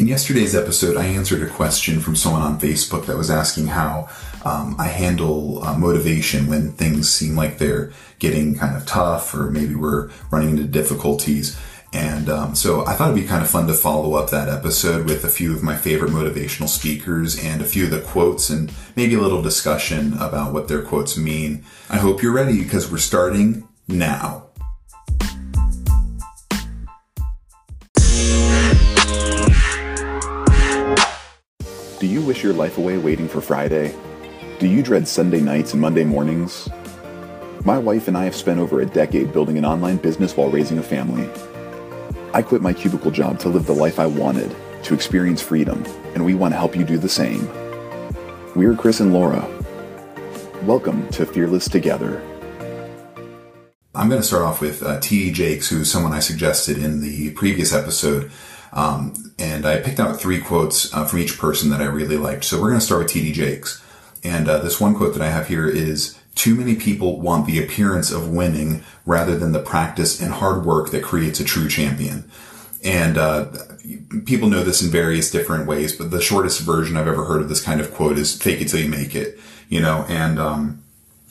In yesterday's episode, I answered a question from someone on Facebook that was asking how um, I handle uh, motivation when things seem like they're getting kind of tough or maybe we're running into difficulties. And um, so I thought it'd be kind of fun to follow up that episode with a few of my favorite motivational speakers and a few of the quotes and maybe a little discussion about what their quotes mean. I hope you're ready because we're starting now. Your life away waiting for Friday? Do you dread Sunday nights and Monday mornings? My wife and I have spent over a decade building an online business while raising a family. I quit my cubicle job to live the life I wanted, to experience freedom, and we want to help you do the same. We're Chris and Laura. Welcome to Fearless Together. I'm going to start off with uh. Jakes, who's someone I suggested in the previous episode. Um, and I picked out three quotes uh, from each person that I really liked. So we're going to start with T.D. Jakes. And uh, this one quote that I have here is Too many people want the appearance of winning rather than the practice and hard work that creates a true champion. And uh, people know this in various different ways, but the shortest version I've ever heard of this kind of quote is fake it till you make it, you know, and, um,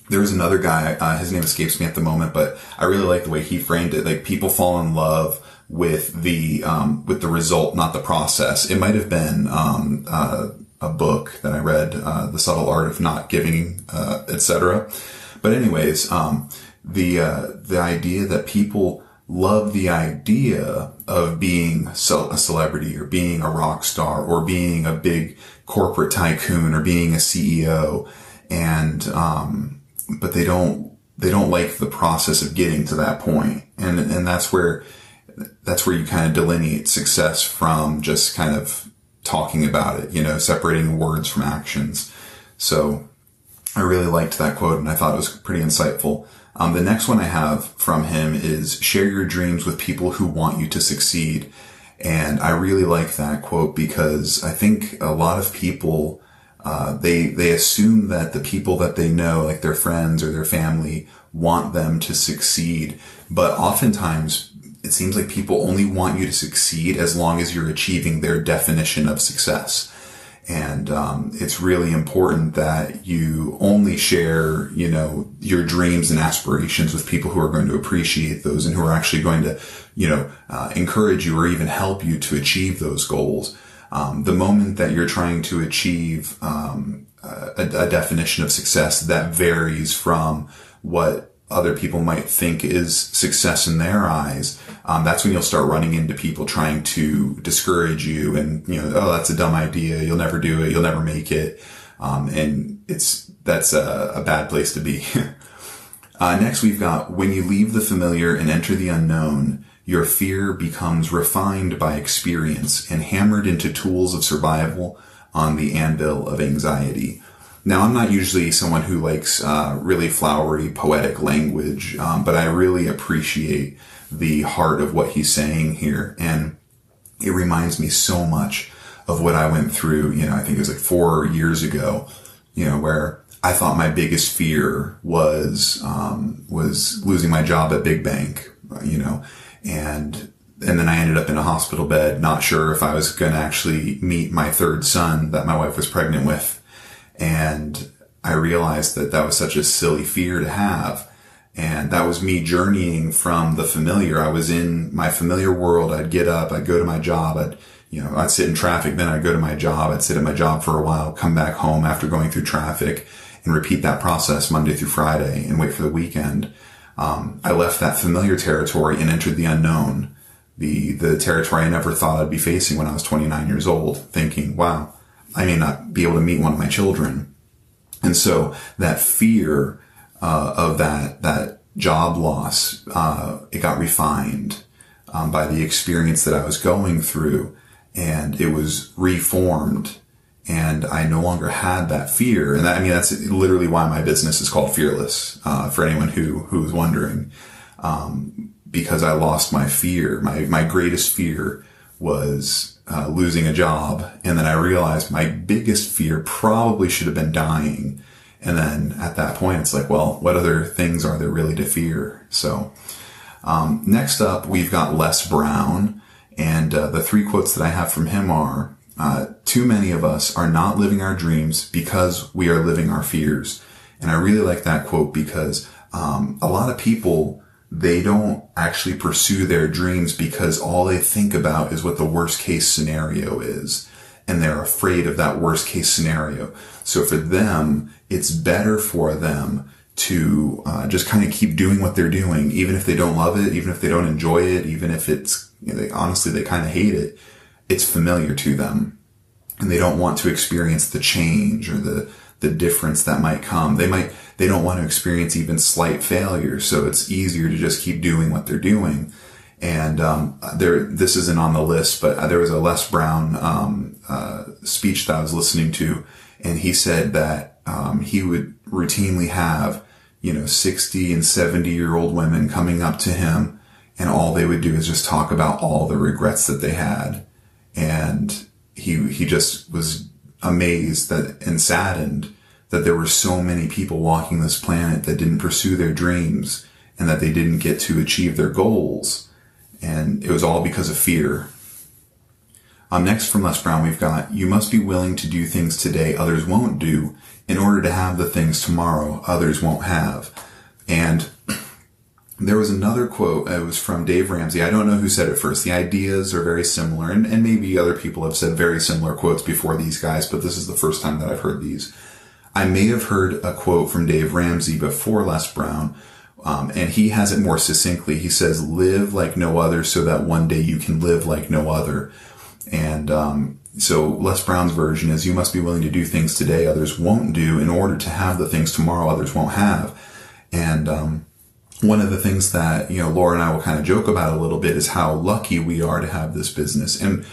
there was another guy, uh, his name escapes me at the moment, but I really like the way he framed it. Like people fall in love with the um, with the result, not the process. It might have been um, uh, a book that I read, uh, "The Subtle Art of Not Giving," uh, etc. But anyways, um, the uh, the idea that people love the idea of being a celebrity or being a rock star or being a big corporate tycoon or being a CEO, and um, but they don't they don't like the process of getting to that point, and and that's where that's where you kind of delineate success from just kind of talking about it, you know, separating words from actions. So I really liked that quote and I thought it was pretty insightful. Um, the next one I have from him is share your dreams with people who want you to succeed. And I really like that quote because I think a lot of people, uh, they, they assume that the people that they know, like their friends or their family, want them to succeed. But oftentimes it seems like people only want you to succeed as long as you're achieving their definition of success. And um, it's really important that you only share, you know, your dreams and aspirations with people who are going to appreciate those and who are actually going to, you know, uh, encourage you or even help you to achieve those goals. Um, the moment that you're trying to achieve um, a, a definition of success that varies from what other people might think is success in their eyes, um, that's when you'll start running into people trying to discourage you and, you know, oh, that's a dumb idea. You'll never do it. You'll never make it. Um, and it's, that's a, a bad place to be. uh, next we've got when you leave the familiar and enter the unknown, your fear becomes refined by experience and hammered into tools of survival on the anvil of anxiety. Now, I'm not usually someone who likes uh, really flowery, poetic language, um, but I really appreciate the heart of what he's saying here. And it reminds me so much of what I went through, you know, I think it was like four years ago, you know, where I thought my biggest fear was, um, was losing my job at Big Bank, you know, and, and then I ended up in a hospital bed, not sure if I was going to actually meet my third son that my wife was pregnant with and I realized that that was such a silly fear to have. And that was me journeying from the familiar. I was in my familiar world. I'd get up, I'd go to my job, I'd, you know, I'd sit in traffic, then I'd go to my job, I'd sit at my job for a while, come back home after going through traffic and repeat that process Monday through Friday and wait for the weekend. Um, I left that familiar territory and entered the unknown, the, the territory I never thought I'd be facing when I was 29 years old, thinking, wow, I may not be able to meet one of my children. And so that fear uh, of that that job loss, uh, it got refined um, by the experience that I was going through, and it was reformed. And I no longer had that fear, and that, I mean that's literally why my business is called Fearless. Uh, for anyone who who is wondering, um, because I lost my fear. My my greatest fear was uh, losing a job. And then I realized my biggest fear probably should have been dying. And then at that point, it's like, well, what other things are there really to fear? So, um, next up, we've got Les Brown. And uh, the three quotes that I have from him are, uh, too many of us are not living our dreams because we are living our fears. And I really like that quote because um, a lot of people they don't actually pursue their dreams because all they think about is what the worst case scenario is. And they're afraid of that worst case scenario. So for them, it's better for them to uh, just kind of keep doing what they're doing, even if they don't love it, even if they don't enjoy it, even if it's, you know, they, honestly, they kind of hate it. It's familiar to them and they don't want to experience the change or the, the difference that might come. They might, they don't want to experience even slight failure. So it's easier to just keep doing what they're doing. And, um, there, this isn't on the list, but there was a Les Brown, um, uh, speech that I was listening to. And he said that, um, he would routinely have, you know, 60 and 70 year old women coming up to him and all they would do is just talk about all the regrets that they had. And he, he just was amazed that and saddened that there were so many people walking this planet that didn't pursue their dreams and that they didn't get to achieve their goals. And it was all because of fear. Um, next from Les Brown, we've got, you must be willing to do things today others won't do in order to have the things tomorrow others won't have. And there was another quote. It was from Dave Ramsey. I don't know who said it first. The ideas are very similar, and, and maybe other people have said very similar quotes before these guys, but this is the first time that I've heard these. I may have heard a quote from Dave Ramsey before Les Brown, um, and he has it more succinctly. He says, "Live like no other, so that one day you can live like no other." And um, so Les Brown's version is, "You must be willing to do things today others won't do, in order to have the things tomorrow others won't have." And um, one of the things that, you know, Laura and I will kind of joke about a little bit is how lucky we are to have this business. And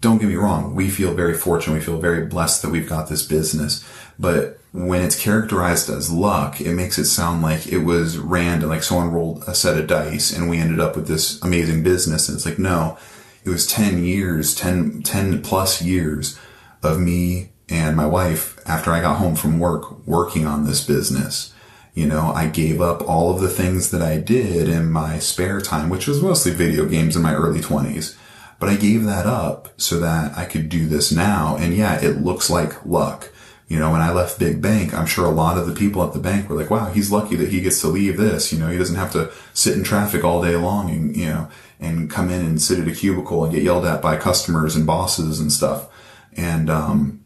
don't get me wrong, we feel very fortunate. We feel very blessed that we've got this business. But when it's characterized as luck, it makes it sound like it was random, like someone rolled a set of dice and we ended up with this amazing business. And it's like, no, it was 10 years, 10, 10 plus years of me and my wife after I got home from work working on this business. You know, I gave up all of the things that I did in my spare time, which was mostly video games in my early 20s. But I gave that up so that I could do this now. And yeah, it looks like luck. You know, when I left Big Bank, I'm sure a lot of the people at the bank were like, wow, he's lucky that he gets to leave this. You know, he doesn't have to sit in traffic all day long and, you know, and come in and sit at a cubicle and get yelled at by customers and bosses and stuff. And, um,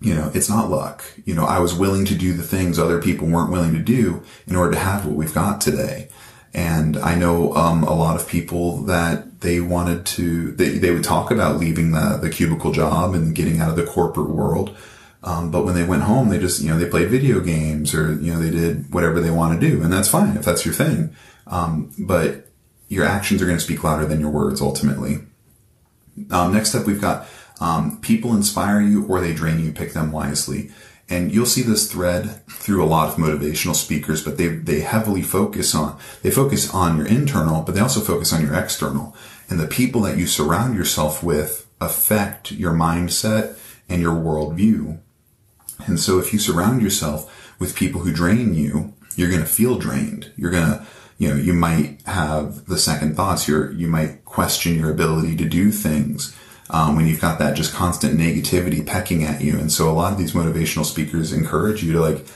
you know, it's not luck. You know, I was willing to do the things other people weren't willing to do in order to have what we've got today. And I know, um, a lot of people that they wanted to, they, they would talk about leaving the, the cubicle job and getting out of the corporate world. Um, but when they went home, they just, you know, they played video games or, you know, they did whatever they want to do. And that's fine if that's your thing. Um, but your actions are going to speak louder than your words ultimately. Um, next up, we've got um, people inspire you or they drain you. Pick them wisely. And you'll see this thread through a lot of motivational speakers, but they, they heavily focus on, they focus on your internal, but they also focus on your external. And the people that you surround yourself with affect your mindset and your worldview. And so if you surround yourself with people who drain you, you're going to feel drained. You're going to, you know, you might have the second thoughts. You're, you might question your ability to do things um, when you've got that just constant negativity pecking at you. And so a lot of these motivational speakers encourage you to like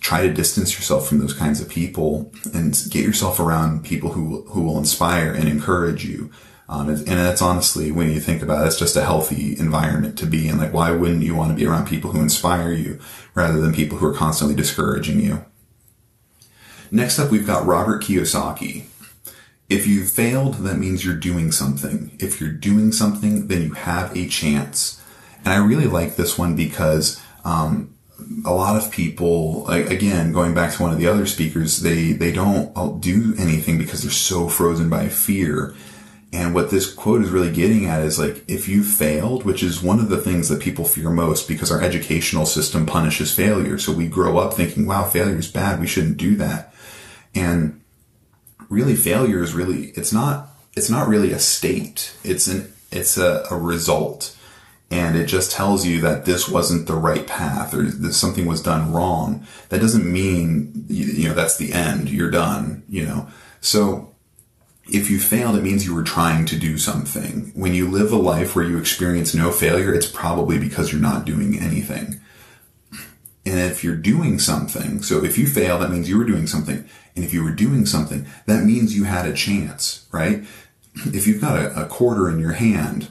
try to distance yourself from those kinds of people and get yourself around people who who will inspire and encourage you. Um, and that's honestly, when you think about it, it's just a healthy environment to be in. Like, why wouldn't you want to be around people who inspire you rather than people who are constantly discouraging you? Next up, we've got Robert Kiyosaki. If you failed, that means you're doing something. If you're doing something, then you have a chance. And I really like this one because um, a lot of people, again, going back to one of the other speakers, they they don't do anything because they're so frozen by fear. And what this quote is really getting at is like, if you failed, which is one of the things that people fear most because our educational system punishes failure. So we grow up thinking, wow, failure is bad. We shouldn't do that. And really failure is really it's not it's not really a state. It's an it's a, a result. And it just tells you that this wasn't the right path or that something was done wrong. That doesn't mean you, you know that's the end. You're done you know. So if you failed, it means you were trying to do something. When you live a life where you experience no failure, it's probably because you're not doing anything. And if you're doing something, so if you fail, that means you were doing something. And if you were doing something, that means you had a chance, right? If you've got a, a quarter in your hand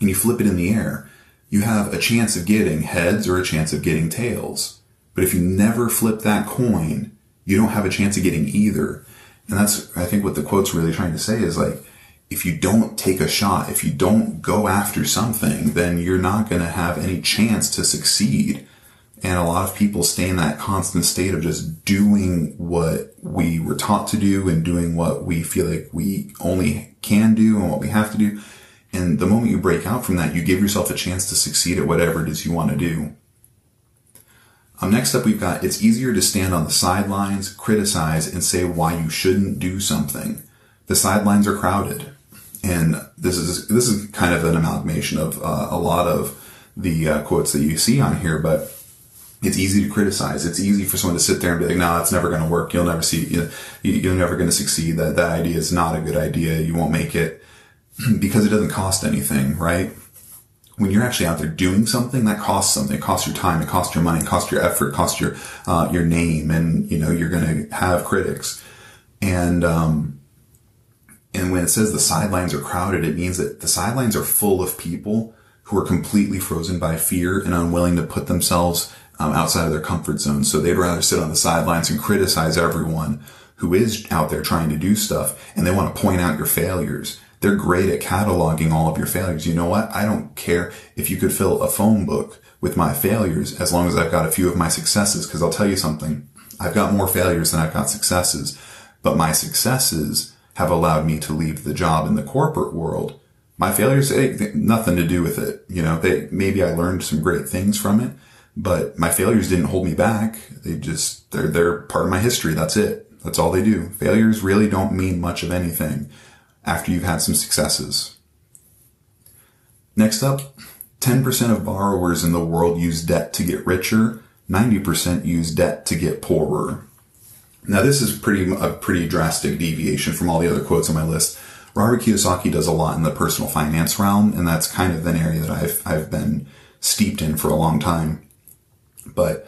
and you flip it in the air, you have a chance of getting heads or a chance of getting tails. But if you never flip that coin, you don't have a chance of getting either. And that's, I think what the quote's really trying to say is like, if you don't take a shot, if you don't go after something, then you're not going to have any chance to succeed. And a lot of people stay in that constant state of just doing what we were taught to do and doing what we feel like we only can do and what we have to do. And the moment you break out from that, you give yourself a chance to succeed at whatever it is you want to do. Um, next up, we've got it's easier to stand on the sidelines, criticize, and say why you shouldn't do something. The sidelines are crowded, and this is this is kind of an amalgamation of uh, a lot of the uh, quotes that you see on here. But it's easy to criticize. It's easy for someone to sit there and be like, "No, that's never going to work. You'll never see. You know, you're never going to succeed. That that idea is not a good idea. You won't make it because it doesn't cost anything, right?" when you're actually out there doing something that costs something, it costs your time, it costs your money, it costs your effort, it costs your, uh, your name. And, you know, you're going to have critics. And, um, and when it says the sidelines are crowded, it means that the sidelines are full of people who are completely frozen by fear and unwilling to put themselves um, outside of their comfort zone. So they'd rather sit on the sidelines and criticize everyone who is out there trying to do stuff. And they want to point out your failures they're great at cataloging all of your failures. You know what? I don't care if you could fill a phone book with my failures as long as I've got a few of my successes. Cause I'll tell you something. I've got more failures than I've got successes, but my successes have allowed me to leave the job in the corporate world. My failures, hey, nothing to do with it. You know, they, maybe I learned some great things from it, but my failures didn't hold me back. They just, they're, they're part of my history. That's it. That's all they do. Failures really don't mean much of anything after you've had some successes. Next up, 10% of borrowers in the world use debt to get richer, 90% use debt to get poorer. Now this is pretty a pretty drastic deviation from all the other quotes on my list. Robert Kiyosaki does a lot in the personal finance realm, and that's kind of an area that I've I've been steeped in for a long time. But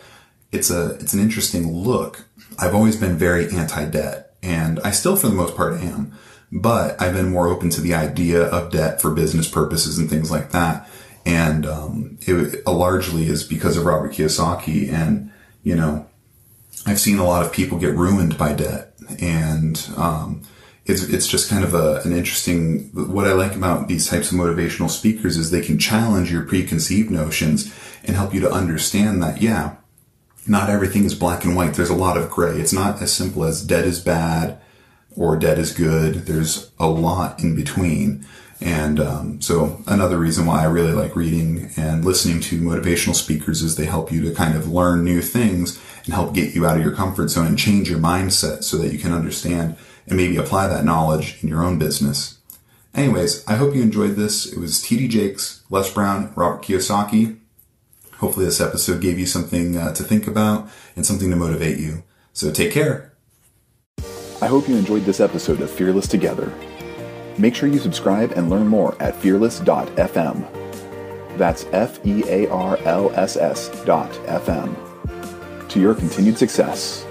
it's a it's an interesting look. I've always been very anti-debt, and I still for the most part am. But I've been more open to the idea of debt for business purposes and things like that. And um, it, it largely is because of Robert Kiyosaki. And, you know, I've seen a lot of people get ruined by debt. And um, it's, it's just kind of a, an interesting, what I like about these types of motivational speakers is they can challenge your preconceived notions and help you to understand that, yeah, not everything is black and white. There's a lot of gray. It's not as simple as dead is bad or dead is good. There's a lot in between. And um, so another reason why I really like reading and listening to motivational speakers is they help you to kind of learn new things and help get you out of your comfort zone and change your mindset so that you can understand and maybe apply that knowledge in your own business. Anyways, I hope you enjoyed this. It was TD Jakes, Les Brown, Robert Kiyosaki. Hopefully this episode gave you something uh, to think about and something to motivate you. So take care. I hope you enjoyed this episode of Fearless Together. Make sure you subscribe and learn more at fearless.fm. That's F E A R L S S dot FM. To your continued success.